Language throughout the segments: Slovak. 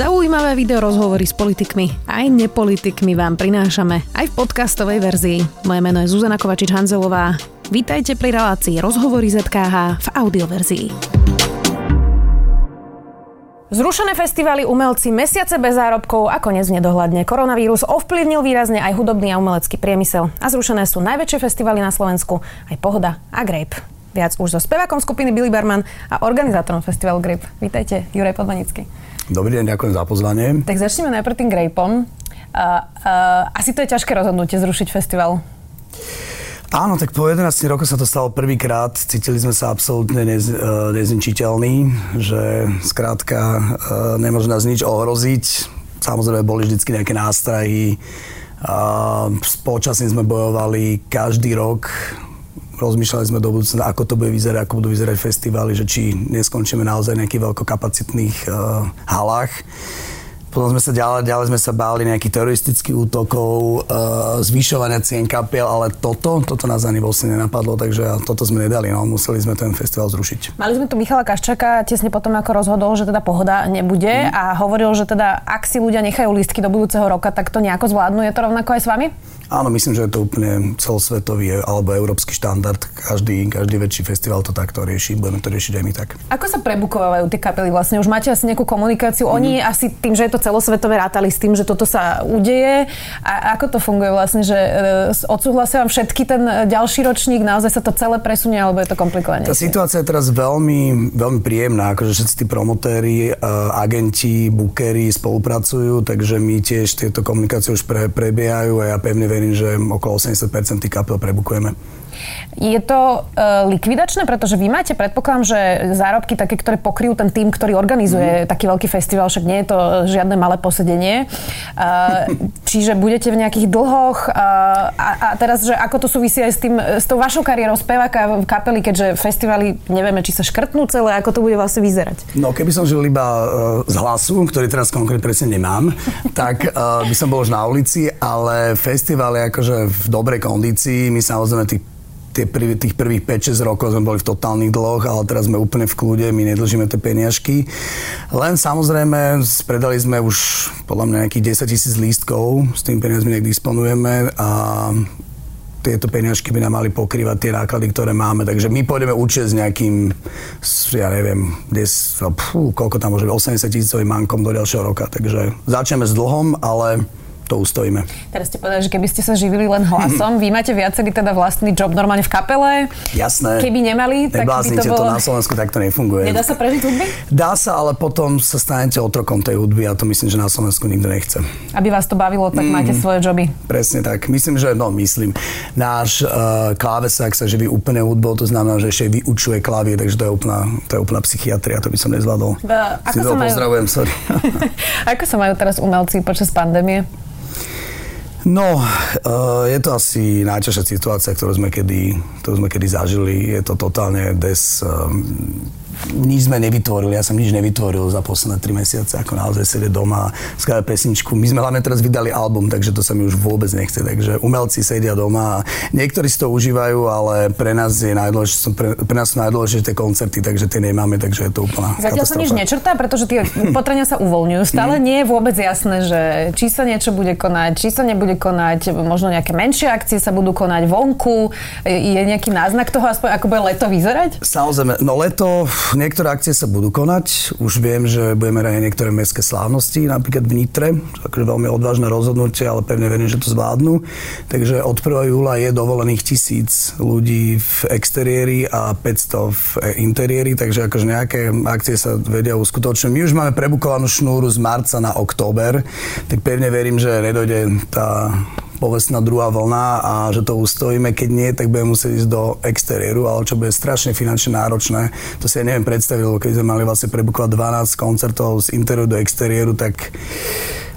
Zaujímavé video rozhovory s politikmi aj nepolitikmi vám prinášame aj v podcastovej verzii. Moje meno je Zuzana Kovačič-Hanzelová. Vítajte pri relácii Rozhovory ZKH v audioverzii. Zrušené festivaly, umelci, mesiace bez zárobkov a konec nedohľadne. Koronavírus ovplyvnil výrazne aj hudobný a umelecký priemysel. A zrušené sú najväčšie festivaly na Slovensku, aj Pohoda a Grape. Viac už so spevákom skupiny Billy Barman a organizátorom festivalu Grape. Vítajte, Juraj Podmanický. Dobrý deň, ďakujem za pozvanie. Tak začneme najprv tým grejpom. Uh, uh, asi to je ťažké rozhodnutie zrušiť festival. Áno, tak po 11 rokoch sa to stalo prvýkrát. Cítili sme sa absolútne nez, uh, nezničiteľní, že skrátka uh, nemôže nás nič ohroziť. Samozrejme boli vždy nejaké nástrahy. Počasne sme bojovali každý rok rozmýšľali sme do budúcna, ako to bude vyzerať, ako budú vyzerať festivály, že či neskončíme naozaj nejakých veľkokapacitných uh, halách. Potom sme sa ďalej, ďalej sme sa báli nejakých teroristických útokov, uh, zvyšovania cien kapiel, ale toto, toto nás ani vlastne nenapadlo, takže toto sme nedali, no, museli sme ten festival zrušiť. Mali sme tu Michala Kaščaka tesne potom, ako rozhodol, že teda pohoda nebude mm. a hovoril, že teda ak si ľudia nechajú lístky do budúceho roka, tak to nejako zvládnu. Je to rovnako aj s vami? Áno, myslím, že je to úplne celosvetový alebo európsky štandard. Každý, každý väčší festival to takto rieši. Budeme to riešiť aj my tak. Ako sa prebukovajú tie kapely? Vlastne už máte asi nejakú komunikáciu. Oni asi tým, že je to celosvetové, rátali s tým, že toto sa udeje. A ako to funguje vlastne, že e, odsúhlasia vám všetky ten ďalší ročník, naozaj sa to celé presunie, alebo je to komplikované? Tá situácia je teraz veľmi, veľmi príjemná, akože všetci tí promotéri, e, agenti, bookery spolupracujú, takže my tiež tieto komunikácie už pre, prebiehajú a ja pevne verím, že okolo 80% tých kapel prebukujeme. Je to uh, likvidačné, pretože vy máte, predpokladám, že zárobky také, ktoré pokryjú ten tým, ktorý organizuje mm. taký veľký festival, však nie je to žiadne malé posedenie. Uh, čiže budete v nejakých dlhoch uh, a, a teraz, že ako to súvisí aj s, tým, s tou vašou kariérou speváka v kapeli, keďže festivaly nevieme, či sa škrtnú celé, ako to bude vlastne vyzerať? No, keby som žil iba uh, z hlasu, ktorý teraz konkrétne presne nemám, tak uh, by som bol už na ulici, ale festival je akože v dobrej kondícii. My samozrejme tých tie prv, tých prvých 5-6 rokov sme boli v totálnych dlhoch, ale teraz sme úplne v kľude, my nedlžíme tie peniažky. Len samozrejme, spredali sme už podľa mňa nejakých 10 tisíc lístkov, s tým peniazmi nejak disponujeme a tieto peniažky by nám mali pokrývať tie náklady, ktoré máme. Takže my pôjdeme určite s nejakým, ja neviem, des, pú, koľko tam môže byť, 80 tisícovým mankom do ďalšieho roka. Takže začneme s dlhom, ale to ustojíme. Teraz ste povedali, že keby ste sa živili len hlasom, vy máte viacerý teda vlastný job normálne v kapele. Jasné. Keby nemali, tak by to bolo... to na Slovensku takto nefunguje. Nedá sa prežiť hudby? Dá sa, ale potom sa stanete otrokom tej hudby a to myslím, že na Slovensku nikto nechce. Aby vás to bavilo, tak mm, máte svoje joby. Presne tak. Myslím, že, no myslím, náš uh, klávesák sa živí úplne hudbou, to znamená, že ešte vyučuje klavír, takže to je úplná, to je úplná psychiatria, to by som nezvládol. Ba, ako sa majú... pozdravujem, sorry. ako sa majú teraz umelci počas pandémie? No, uh, je to asi najťažšia situácia, ktorú sme kedy, ktorú sme kedy zažili. Je to totálne des... Nič sme nevytvorili, ja som nič nevytvoril za posledné tri mesiace, ako naozaj sedieť doma, skladať pesničku. My sme hlavne teraz vydali album, takže to sa mi už vôbec nechce. Takže umelci sedia doma a niektorí si to užívajú, ale pre nás, je najdôležité, pre, pre nás sú najdôležité koncerty, takže tie nemáme, takže je to úplná Zatiaľ sa nič nečrtá, pretože tie potrenia sa uvoľňujú. Stále mm. nie je vôbec jasné, že či sa niečo bude konať, či sa nebude konať, možno nejaké menšie akcie sa budú konať vonku. Je nejaký náznak toho, aspoň ako bude leto vyzerať? Samozrejme, no leto Niektoré akcie sa budú konať. Už viem, že budeme rať niektoré mestské slávnosti, napríklad v Nitre. Takže veľmi odvážne rozhodnutie, ale pevne verím, že to zvládnu. Takže od 1. júla je dovolených tisíc ľudí v exteriéri a 500 v interiéri, takže akože nejaké akcie sa vedia uskutočniť. My už máme prebukovanú šnúru z marca na október, tak pevne verím, že nedojde tá povestná druhá vlna a že to ustojíme. Keď nie, tak budeme musieť ísť do exteriéru, ale čo bude strašne finančne náročné. To si ja neviem predstaviť, lebo keď sme mali vlastne prebukovať 12 koncertov z interiéru do exteriéru, tak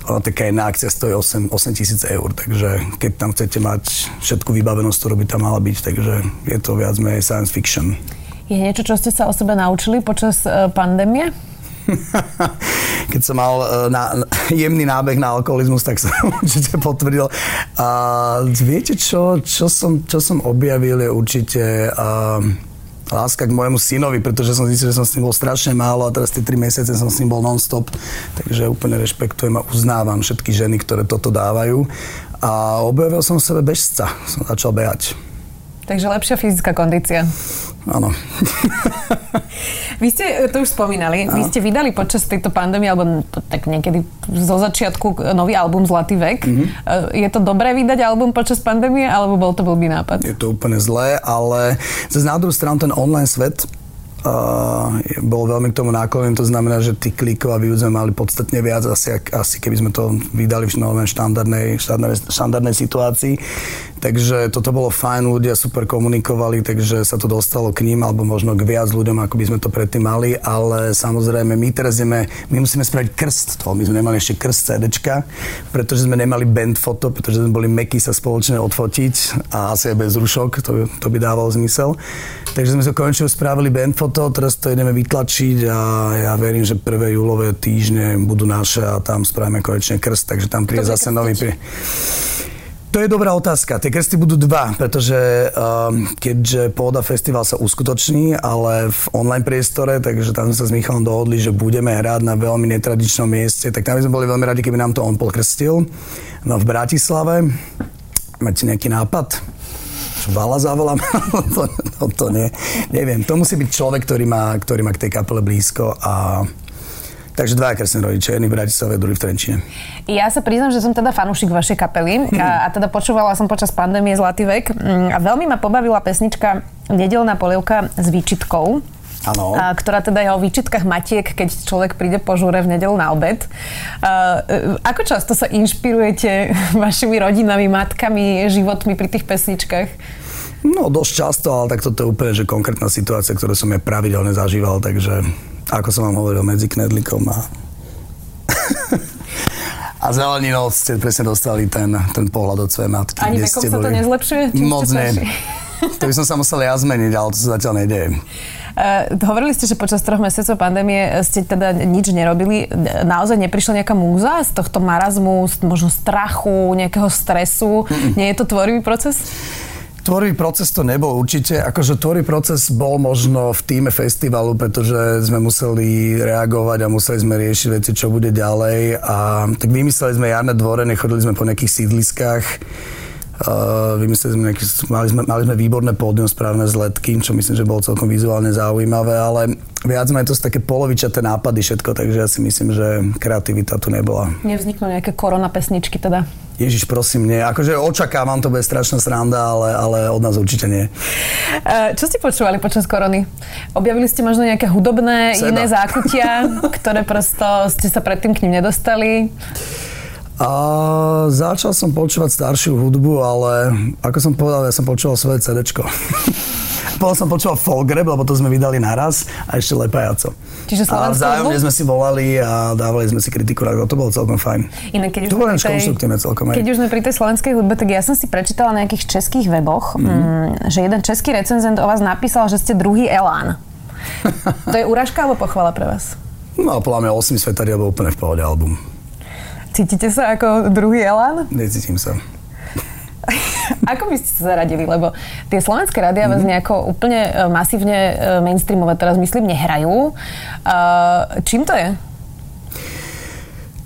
ona taká jedna akcia stojí 8, 8 tisíc eur, takže keď tam chcete mať všetku vybavenosť, ktorú by tam mala byť, takže je to viac menej science fiction. Je niečo, čo ste sa o sebe naučili počas uh, pandémie? keď som mal e, na, jemný nábeh na alkoholizmus, tak som určite potvrdil. A viete čo, čo som, čo som objavil je určite... Uh, láska k mojemu synovi, pretože som zistil, že som s ním bol strašne málo a teraz tie tri mesiace som s ním bol non-stop, takže úplne rešpektujem a uznávam všetky ženy, ktoré toto dávajú. A objavil som v sebe bežca, som začal behať. Takže lepšia fyzická kondícia. Áno. Vy ste to už spomínali. Vy ste vydali počas tejto pandémie, alebo tak niekedy zo začiatku nový album Zlatý vek. Mm-hmm. Je to dobré vydať album počas pandémie, alebo bol to blbý nápad? Je to úplne zlé, ale zase na druhú stranu ten online svet uh, bol veľmi k tomu náklonný, to znamená, že tých klikov a view sme mali podstatne viac, asi, asi keby sme to vydali v štandardnej, štandardnej, štandardnej situácii. Takže toto bolo fajn, ľudia super komunikovali, takže sa to dostalo k ním, alebo možno k viac ľuďom, ako by sme to predtým mali, ale samozrejme my teraz ideme, my musíme spraviť krst toho, my sme nemali ešte krst CDčka, pretože sme nemali band foto, pretože sme boli meky sa spoločne odfotiť a asi aj bez rušok, to, to by dávalo zmysel. Takže sme sa konečne spravili band foto, teraz to ideme vytlačiť a ja verím, že prvé júlové týždne budú naše a tam spravíme konečne krst, takže tam príde zase nový... Pri... To je dobrá otázka. Tie kresty budú dva, pretože um, keďže Pôda festival sa uskutoční, ale v online priestore, takže tam sme sa s Michalom dohodli, že budeme hrať na veľmi netradičnom mieste, tak tam by sme boli veľmi radi, keby nám to on pokrstil. No v Bratislave. Máte nejaký nápad? Vala zavolám? to, to, to nie. Neviem. To musí byť človek, ktorý má, ktorý má k tej kapele blízko a Takže dva kresné rodičia, jedný v Bratislave, druhý v Trenčine. Ja sa priznam, že som teda fanúšik vašej kapely a, a teda počúvala som počas pandémie Zlatý vek mm, a veľmi ma pobavila pesnička Nedelná polievka s výčitkou. Ano. A, ktorá teda je o výčitkách matiek, keď človek príde po žúre v nedelu na obed. A, e, ako často sa inšpirujete vašimi rodinami, matkami, životmi pri tých pesničkách? No, dosť často, ale tak toto je úplne, že konkrétna situácia, ktorú som ja pravidelne zažíval, takže ako som vám hovoril, medzi knedlikom a... a zeleninou ste presne dostali ten, ten pohľad od svojej matky. Ani vekom sa boli... to nezlepšuje? Moc nie. To by som sa musel ja zmeniť, ale to sa zatiaľ nedeje. Uh, hovorili ste, že počas troch mesiacov pandémie ste teda nič nerobili. Naozaj neprišla nejaká múza z tohto marazmu, možno strachu, nejakého stresu? Mm-mm. Nie je to tvorivý proces? Tvorivý proces to nebol určite. Akože tvorivý proces bol možno v týme festivalu, pretože sme museli reagovať a museli sme riešiť veci, čo bude ďalej. A tak vymysleli sme jarné dvore, nechodili sme po nejakých sídliskách. Uh, vymysleli sme nejaký, mali, sme, mali sme výborné pódium správne z letky, čo myslím, že bolo celkom vizuálne zaujímavé, ale viac menej to sú také polovičaté nápady všetko, takže ja si myslím, že kreativita tu nebola. Nevzniknú nejaké korona pesničky teda? Ježiš, prosím, nie. Akože očakávam, to bude strašná sranda, ale, ale od nás určite nie. Čo ste počúvali počas korony? Objavili ste možno nejaké hudobné Seba. iné zákutia, ktoré prosto ste sa predtým k ním nedostali? A začal som počúvať staršiu hudbu, ale ako som povedal, ja som počúval svoje CDčko. Potom som počúval Folgreb, lebo to sme vydali naraz a ešte Lepajaco. Čiže a vzájomne sme si volali a dávali sme si kritiku, to bolo celkom fajn. Inak, keď už to bolo tej, celkom aj. Keď už sme pri tej slovenskej hudbe, tak ja som si prečítala na nejakých českých weboch, mm-hmm. že jeden český recenzent o vás napísal, že ste druhý Elán. to je úražka alebo pochvala pre vás? No, podľa mňa 8 svetaria bol úplne v pohode album. Cítite sa ako druhý Elán? Necítim sa. Ako by ste sa zaradili? Lebo tie slovenské rádia vás mhm. nejako úplne e, masívne e, mainstreamové teraz myslím nehrajú. Uh, čím to je?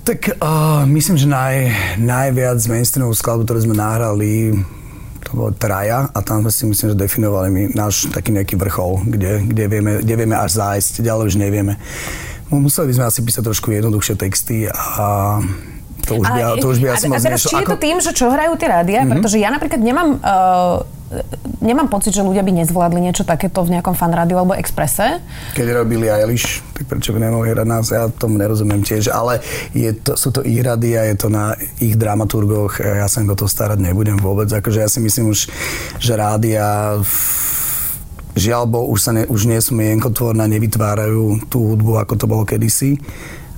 Tak uh, myslím, že naj, najviac mainstreamovú skladbu, ktorú sme nahrali, to bolo Traja a tam sme si myslím, že definovali my náš taký nejaký vrchol, kde, kde, vieme, kde vieme až zájsť, ďalej už nevieme. Museli by sme asi písať trošku jednoduchšie texty a to už by, to už by asi moc A teraz, či je to tým, že čo hrajú tie rádia? Mm-hmm. Pretože ja napríklad nemám... Uh, nemám pocit, že ľudia by nezvládli niečo takéto v nejakom fan rádiu alebo exprese. Keď robili Eilish, tak prečo by nemohli hrať nás? Ja tomu nerozumiem tiež, ale je to, sú to ich rady a je to na ich dramaturgoch. Ja sa im do toho starať nebudem vôbec. Akože ja si myslím už, že rádia žiaľ bo, už, sa ne, už nie sú mienkotvorné, nevytvárajú tú hudbu, ako to bolo kedysi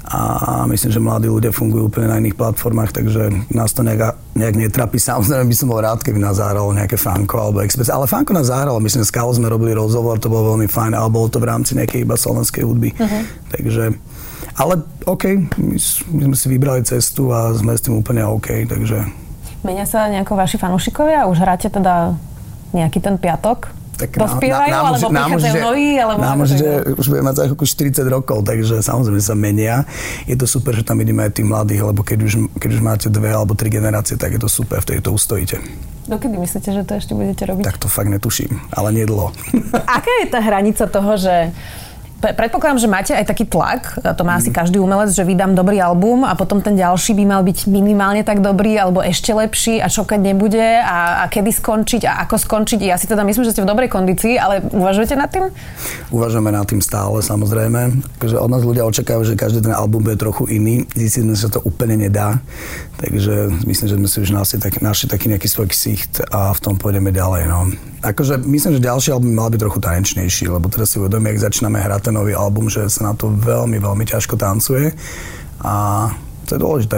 a myslím, že mladí ľudia fungujú úplne na iných platformách, takže nás to nejak, nejak netrapí. Samozrejme by som bol rád, keby nás zahralo nejaké Fanko alebo Express, ale Fanko nás zahralo, myslím, s Kao sme robili rozhovor, to bolo veľmi fajn, ale bolo to v rámci nejakej iba slovenskej hudby. Uh-huh. Takže, ale OK, my, my sme si vybrali cestu a sme s tým úplne OK, takže... Menia sa nejako vaši fanúšikovia? Už hráte teda nejaký ten piatok? Tak Dospievajú, nám, alebo prichádzajú noví? Alebo nám že už budeme mať za chvíľku 40 rokov, takže samozrejme sa menia. Je to super, že tam vidíme aj tých mladých, lebo keď už, keď už máte dve alebo tri generácie, tak je to super, vtedy to ustojíte. Dokedy myslíte, že to ešte budete robiť? Tak to fakt netuším, ale nie dlho. Aká je tá hranica toho, že Predpokladám, že máte aj taký tlak, to má asi mhm. každý umelec, že vydám dobrý album a potom ten ďalší by mal byť minimálne tak dobrý alebo ešte lepší a čo keď nebude a, a kedy skončiť a ako skončiť. Ja si teda myslím, že ste v dobrej kondícii, ale uvažujete nad tým? Uvažujeme nad tým stále, samozrejme. Takže od nás ľudia očakávajú, že každý ten album bude trochu iný. Zistíme, že sa to úplne nedá. Takže myslím, že sme si už našli, tak, našli taký nejaký svoj ksicht a v tom pôjdeme ďalej. No. Akože myslím, že ďalší album mal byť trochu tanečnejší, lebo teraz si uvedomím, ak začíname hrať ten nový album, že sa na to veľmi, veľmi ťažko tancuje a to je dôležité.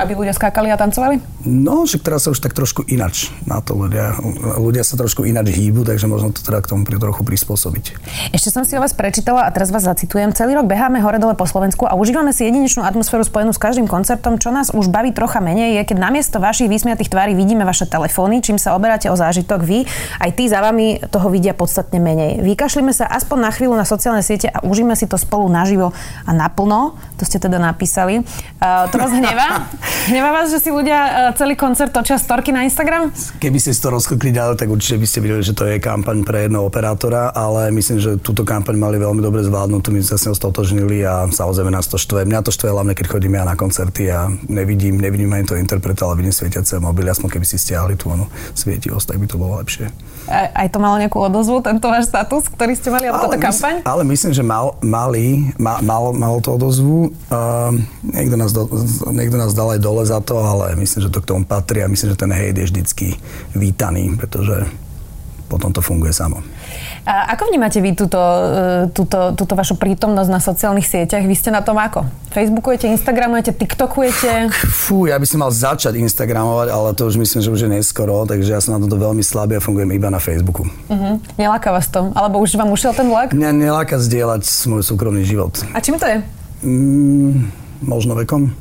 Aby ľudia skákali a tancovali? No, však teraz sa už tak trošku inač na to ľudia. Ľudia sa trošku inač hýbu, takže možno to teda k tomu trochu prispôsobiť. Ešte som si o vás prečítala a teraz vás zacitujem. Celý rok beháme hore dole po Slovensku a užívame si jedinečnú atmosféru spojenú s každým koncertom. Čo nás už baví trocha menej, je, keď namiesto vašich vysmiatých tvári vidíme vaše telefóny, čím sa oberáte o zážitok vy, aj tí za vami toho vidia podstatne menej. Vykašlíme sa aspoň na chvíľu na sociálne siete a užíme si to spolu naživo a naplno. To ste teda napísali. Uh, to vás hnevá? Hnevá vás, že si ľudia uh, celý koncert točia storky na Instagram? Keby ste si to rozklikli ďalej, tak určite by ste videli, že to je kampaň pre jedného operátora, ale myslím, že túto kampaň mali veľmi dobre zvládnutú, my sme sa s stotožnili a samozrejme nás to štve. Mňa to štve hlavne, keď chodím ja na koncerty a nevidím, nevidím ani to interpreta, ale vidím svietiace mobily, aspoň keby si stiahli tú onu svietivosť, tak by to bolo lepšie. Aj, to malo nejakú odozvu, tento váš status, ktorý ste mali, alebo táto kampaň? Ale myslím, že mal, mali, ma, malo, malo to odozvu. Uh, niekto, nás do, niekto nás dal aj dole za to, ale myslím, že to k tomu patrí a myslím, že ten hejt je vždycky vítaný, pretože potom to funguje samo. A ako vnímate vy túto, e, túto, túto vašu prítomnosť na sociálnych sieťach? Vy ste na tom ako? Facebookujete, Instagramujete, TikTokujete? Fú, ja by som mal začať Instagramovať, ale to už myslím, že už je neskoro, takže ja som na tomto veľmi slabý a fungujem iba na Facebooku. Uh-huh. Neláka vás to? Alebo už vám ušiel ten vlak? Mňa neláka zdieľať môj súkromný život. A čím to je? Mm, možno vekom.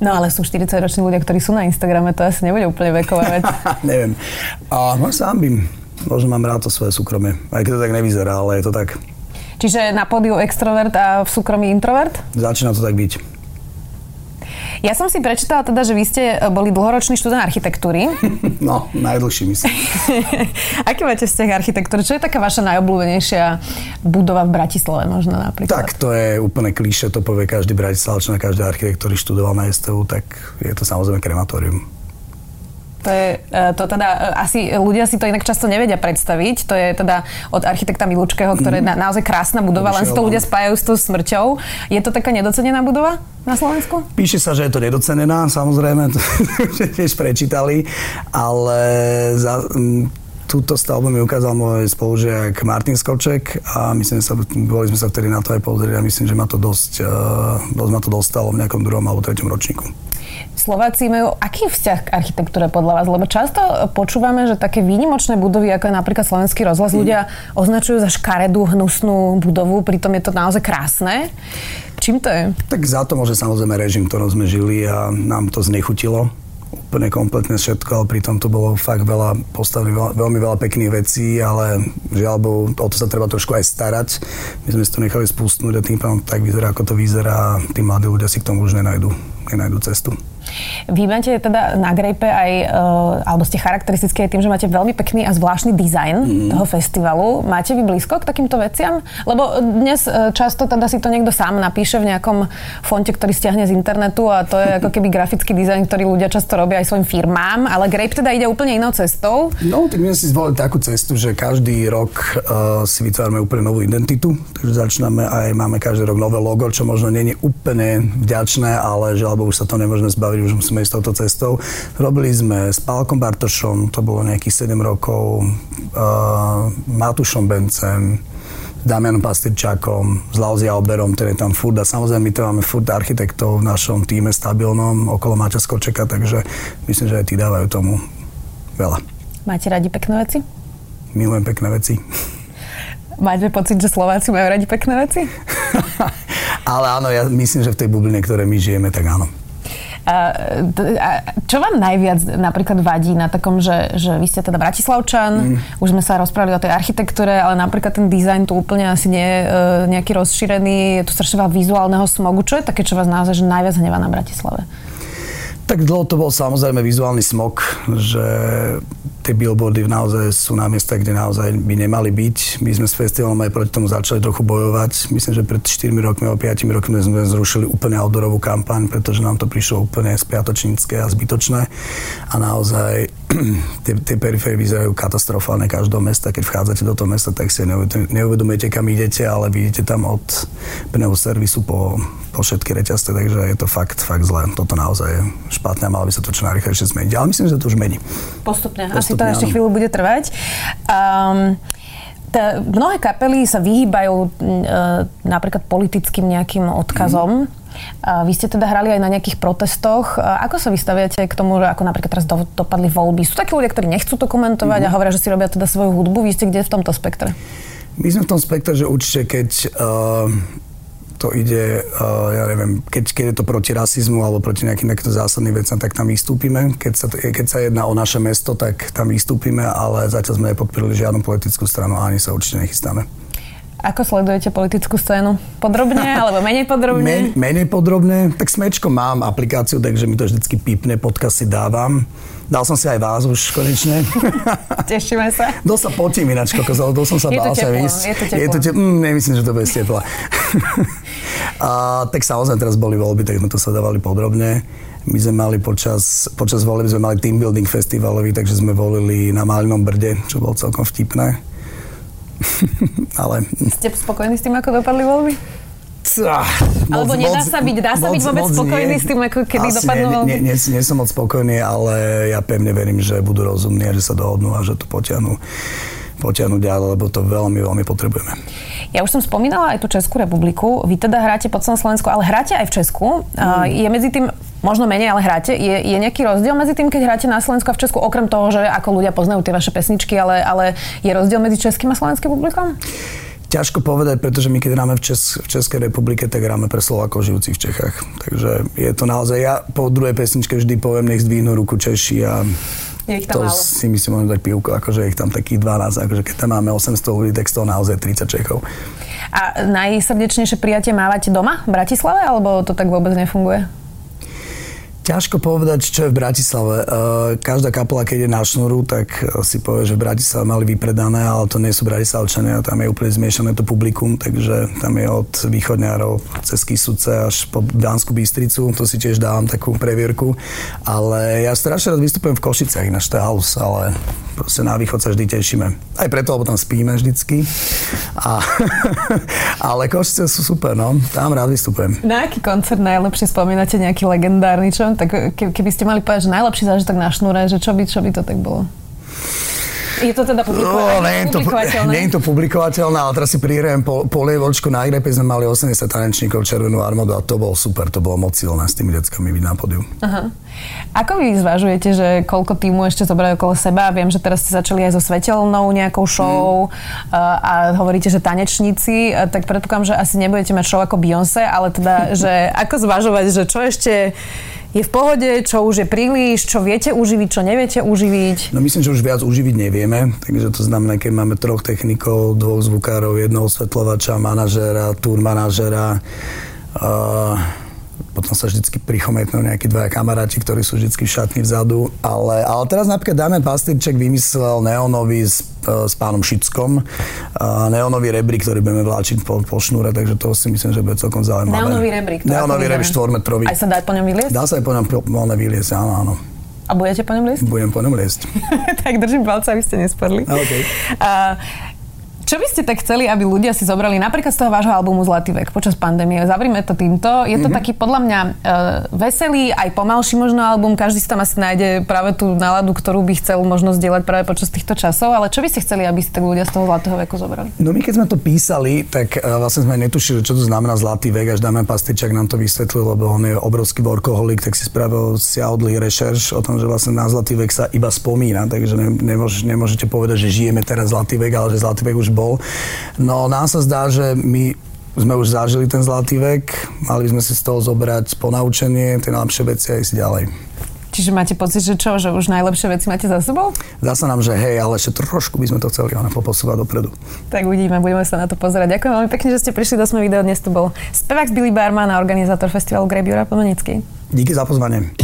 No ale sú 40-roční ľudia, ktorí sú na Instagrame, to asi nebude úplne veková vec. Neviem. A sám by možno mám rád to svoje súkromie. Aj keď to tak nevyzerá, ale je to tak. Čiže na pódiu extrovert a v súkromí introvert? Začína to tak byť. Ja som si prečítala teda, že vy ste boli dlhoročný študent architektúry. No, najdlhší myslím. Aký máte vzťah architektúry? Čo je taká vaša najobľúbenejšia budova v Bratislave možno napríklad? Tak to je úplne klíše, to povie každý Bratislavčan, každý architekt, ktorý študoval na STU, tak je to samozrejme krematórium. To je e, to teda, e, asi ľudia si to inak často nevedia predstaviť. To je teda od architekta Milučkého, ktoré je mm. naozaj krásna budova, len si to ľudia spájajú s tou smrťou. Je to taká nedocenená budova na Slovensku? Píše sa, že je to nedocenená, samozrejme, to tiež prečítali, ale za, túto stavbu mi ukázal môj spolužiak Martin Skoček a myslím, sa, boli sme sa vtedy na to aj pozrieť a myslím, že ma to dosť, e, dosť ma to dostalo v nejakom druhom alebo treťom ročníku. Slováci majú aký vzťah k architektúre podľa vás? Lebo často počúvame, že také výnimočné budovy, ako je napríklad Slovenský rozhlas, mm. ľudia označujú za škaredú, hnusnú budovu, pritom je to naozaj krásne. Čím to je? Tak za to môže samozrejme režim, ktorom sme žili a nám to znechutilo úplne kompletne všetko, ale pritom to bolo fakt veľa veľa, veľmi veľa pekných vecí, ale žiaľ bo, o to sa treba trošku aj starať. My sme si to nechali spustnúť a tým pádom tak vyzerá, ako to vyzerá a tí mladí ľudia si k tomu už nenajdu, nenajdu cestu. Vy máte teda na Grape aj, uh, alebo ste charakteristické tým, že máte veľmi pekný a zvláštny dizajn mm. toho festivalu. Máte vy blízko k takýmto veciam? Lebo dnes uh, často teda si to niekto sám napíše v nejakom fonte, ktorý stiahne z internetu a to je ako keby grafický dizajn, ktorý ľudia často robia aj svojim firmám, ale Grape teda ide úplne inou cestou. No, tak my sme si zvolili takú cestu, že každý rok uh, si vytvárame úplne novú identitu, takže začíname aj, máme každý rok nové logo, čo možno nie je úplne vďačné, ale že alebo už sa to nemôžeme zbaviť už musíme ísť touto cestou. Robili sme s Pálkom Bartošom, to bolo nejakých 7 rokov, uh, Matušom Bencem, Damianom Pastyrčákom, s Lauzia Oberom, ktorý je tam furt a samozrejme my to máme furt architektov v našom týme stabilnom okolo Maťa Skočeka, takže myslím, že aj tí dávajú tomu veľa. Máte radi pekné veci? Milujem pekné veci. Máte pocit, že Slováci majú radi pekné veci? Ale áno, ja myslím, že v tej bubline, ktoré my žijeme, tak áno. Čo vám najviac napríklad vadí na takom, že, že vy ste teda Bratislavčan, mm. už sme sa rozprávali o tej architektúre, ale napríklad ten dizajn tu úplne asi nie je nejaký rozšírený, je tu strašne veľa vizuálneho smogu. Čo je také, čo vás naozaj že najviac hnevá na Bratislave? Tak dlho to bol samozrejme vizuálny smog, že tie billboardy naozaj sú na miestach, kde naozaj by nemali byť. My sme s festivalom aj proti tomu začali trochu bojovať. Myslím, že pred 4 rokmi alebo 5 rokmi sme zrušili úplne outdoorovú kampaň, pretože nám to prišlo úplne spiatočnícke a zbytočné. A naozaj tie, tie periférie vyzerajú katastrofálne každého mesta. Keď vchádzate do toho mesta, tak si neuvedomujete, kam idete, ale vidíte tam od pného servisu po, po všetky reťazce, takže je to fakt, fakt zlé. Toto naozaj je špatné a malo by sa to čo najrychlejšie zmeniť. Ale myslím, že to už mení. Postupne. Postupne asi to ešte chvíľu bude trvať. Um, tá, mnohé kapely sa vyhýbajú uh, napríklad politickým nejakým odkazom. Mm. Vy ste teda hrali aj na nejakých protestoch. Ako sa vystaviate k tomu, že ako napríklad teraz do, dopadli voľby? Sú takí ľudia, ktorí nechcú to komentovať mm. a hovoria, že si robia teda svoju hudbu. Vy ste kde v tomto spektre? My sme v tom spektre, že určite keď uh, to ide, uh, ja neviem, keď, keď je to proti rasizmu alebo proti nejakým takýmto zásadným veciam, tak tam vystúpime. Keď sa, keď sa jedná o naše mesto, tak tam vystúpime, ale zatiaľ sme nepodporili žiadnu politickú stranu a ani sa určite nechystáme. Ako sledujete politickú scénu? Podrobne alebo menej podrobne? Men, menej podrobne. Tak smečko mám aplikáciu, takže mi to vždycky pípne, podcast si dávam. Dal som si aj vás už konečne. Tešíme sa. Dosť sa potím ináč, kokos, dosť som sa je bál sa výsť. Je to teplo. Je to teplo. Mm, nemyslím, že to bude tepla. a, tak samozrejme teraz boli voľby, tak sme to sledovali podrobne. My sme mali počas, počas volieb sme mali team building festivalový, takže sme volili na Malinom brde, čo bolo celkom vtipné. Ale... Ste spokojní s tým, ako dopadli voľby? Ah, Alebo nedá moc, sa byť, dá sa moc, byť vôbec spokojný nie, s tým, ako kedy Asi dopadnú nie, nie, nie, nie som moc spokojný, ale ja pevne verím, že budú rozumní a že sa dohodnú a že to potiahnu potiahnuť ďalej, lebo to veľmi, veľmi potrebujeme. Ja už som spomínala aj tú Českú republiku. Vy teda hráte po celom Slovensku, ale hráte aj v Česku. Mm. Je medzi tým, možno menej, ale hráte. Je, je nejaký rozdiel medzi tým, keď hráte na Slovensku a v Česku, okrem toho, že ako ľudia poznajú tie vaše pesničky, ale, ale je rozdiel medzi Českým a Slovenským publikom? Ťažko povedať, pretože my keď hráme v, Čes- v Českej republike, tak hráme pre Slovákov žijúcich v Čechách. Takže je to naozaj, ja po druhej pesničke vždy poviem, nech zdvihnú ruku Češi a je ich tam to málo. si myslím, môžem dať pivku, akože ich tam takých 12, akože keď tam máme 800 ľudí, tak z toho naozaj 30 Čechov. A najsrdečnejšie prijatie mávate doma v Bratislave, alebo to tak vôbec nefunguje? Ťažko povedať, čo je v Bratislave. E, každá kapela, keď je na šnuru, tak si povie, že v Bratislave mali vypredané, ale to nie sú Bratislavčania, tam je úplne zmiešané to publikum, takže tam je od východňarov cez Kisuce až po Dánsku Bystricu, to si tiež dávam takú previerku. Ale ja strašne rád vystupujem v Košiciach, ináč to house, ale proste na východ sa vždy tešíme. Aj preto, lebo tam spíme vždycky. A, ale Košice sú super, no. Tam rád vystupujem. Na aký koncert najlepšie spomínate nejaký legendárny, čo tak keby ste mali povedať, že najlepší zážitok na šnúre, že čo by, čo by to tak bolo? Je to teda publikovateľné? No, nie, je to, nie je to publikovateľné, ale teraz si prihrajem po, polievočku na Igrepe, sme mali 80 tanečníkov červenú armádu a to bolo super, to bolo moc silné s tými deckami byť na podiu. Aha. Ako vy zvažujete, že koľko týmu ešte zobrať okolo seba? Viem, že teraz ste začali aj so svetelnou nejakou show mm. a hovoríte, že tanečníci, tak predpokladám, že asi nebudete mať show ako Beyoncé, ale teda, že ako zvažovať, že čo ešte je v pohode, čo už je príliš, čo viete uživiť, čo neviete uživiť? No myslím, že už viac uživiť nevieme, takže to znamená, keď máme troch technikov, dvoch zvukárov, jednoho osvetľovača, manažéra, tour manažéra, uh, potom sa vždy prichometnú nejakí dvaja kamaráti, ktorí sú vždy v šatni vzadu. Ale, ale teraz napríklad Damian Pastýrček vymyslel neonový s, e, s pánom Šickom, uh, neonový rebrík, ktorý budeme vláčiť po, po šnúre, takže to si myslím, že bude celkom zaujímavé. Neonový rebrík. Neonový rebrík štvormetrový. Aj sa dá po ňom vyliesť? Dá sa aj po ňom vyliesť, áno, áno. A budete po ňom liesť? Budem po ňom liesť. tak držím palce, aby ste nespadli. Okay. Uh, čo by ste tak chceli, aby ľudia si zobrali napríklad z toho vášho albumu Zlatý vek počas pandémie? Zavrime to týmto. Je to mm-hmm. taký podľa mňa uh, veselý, aj pomalší možno album. Každý si tam asi nájde práve tú náladu, ktorú by chcel možno zdieľať práve počas týchto časov. Ale čo by ste chceli, aby si tak ľudia z toho Zlatého veku zobrali? No my keď sme to písali, tak uh, vlastne sme netušili, čo to znamená Zlatý vek. Až dáme Pastičak nám to vysvetlil, lebo on je obrovský workoholik, tak si spravil siahodlý rešerš o tom, že vlastne na Zlatý vek sa iba spomína. Takže ne, nemôž, nemôžete povedať, že žijeme teraz Zlatý vek, ale že Zlatý vek už bol. No nám sa zdá, že my sme už zažili ten zlatý vek, mali sme si z toho zobrať ponaučenie, tie najlepšie veci a ísť ďalej. Čiže máte pocit, že čo, že už najlepšie veci máte za sebou? Zdá sa nám, že hej, ale ešte trošku by sme to chceli ona poposúvať dopredu. Tak uvidíme, budeme sa na to pozerať. Ďakujem veľmi pekne, že ste prišli do sme video. Dnes tu bol spevák Billy Barman a organizátor festivalu Grape Jura Pomenický. Díky za pozvanie.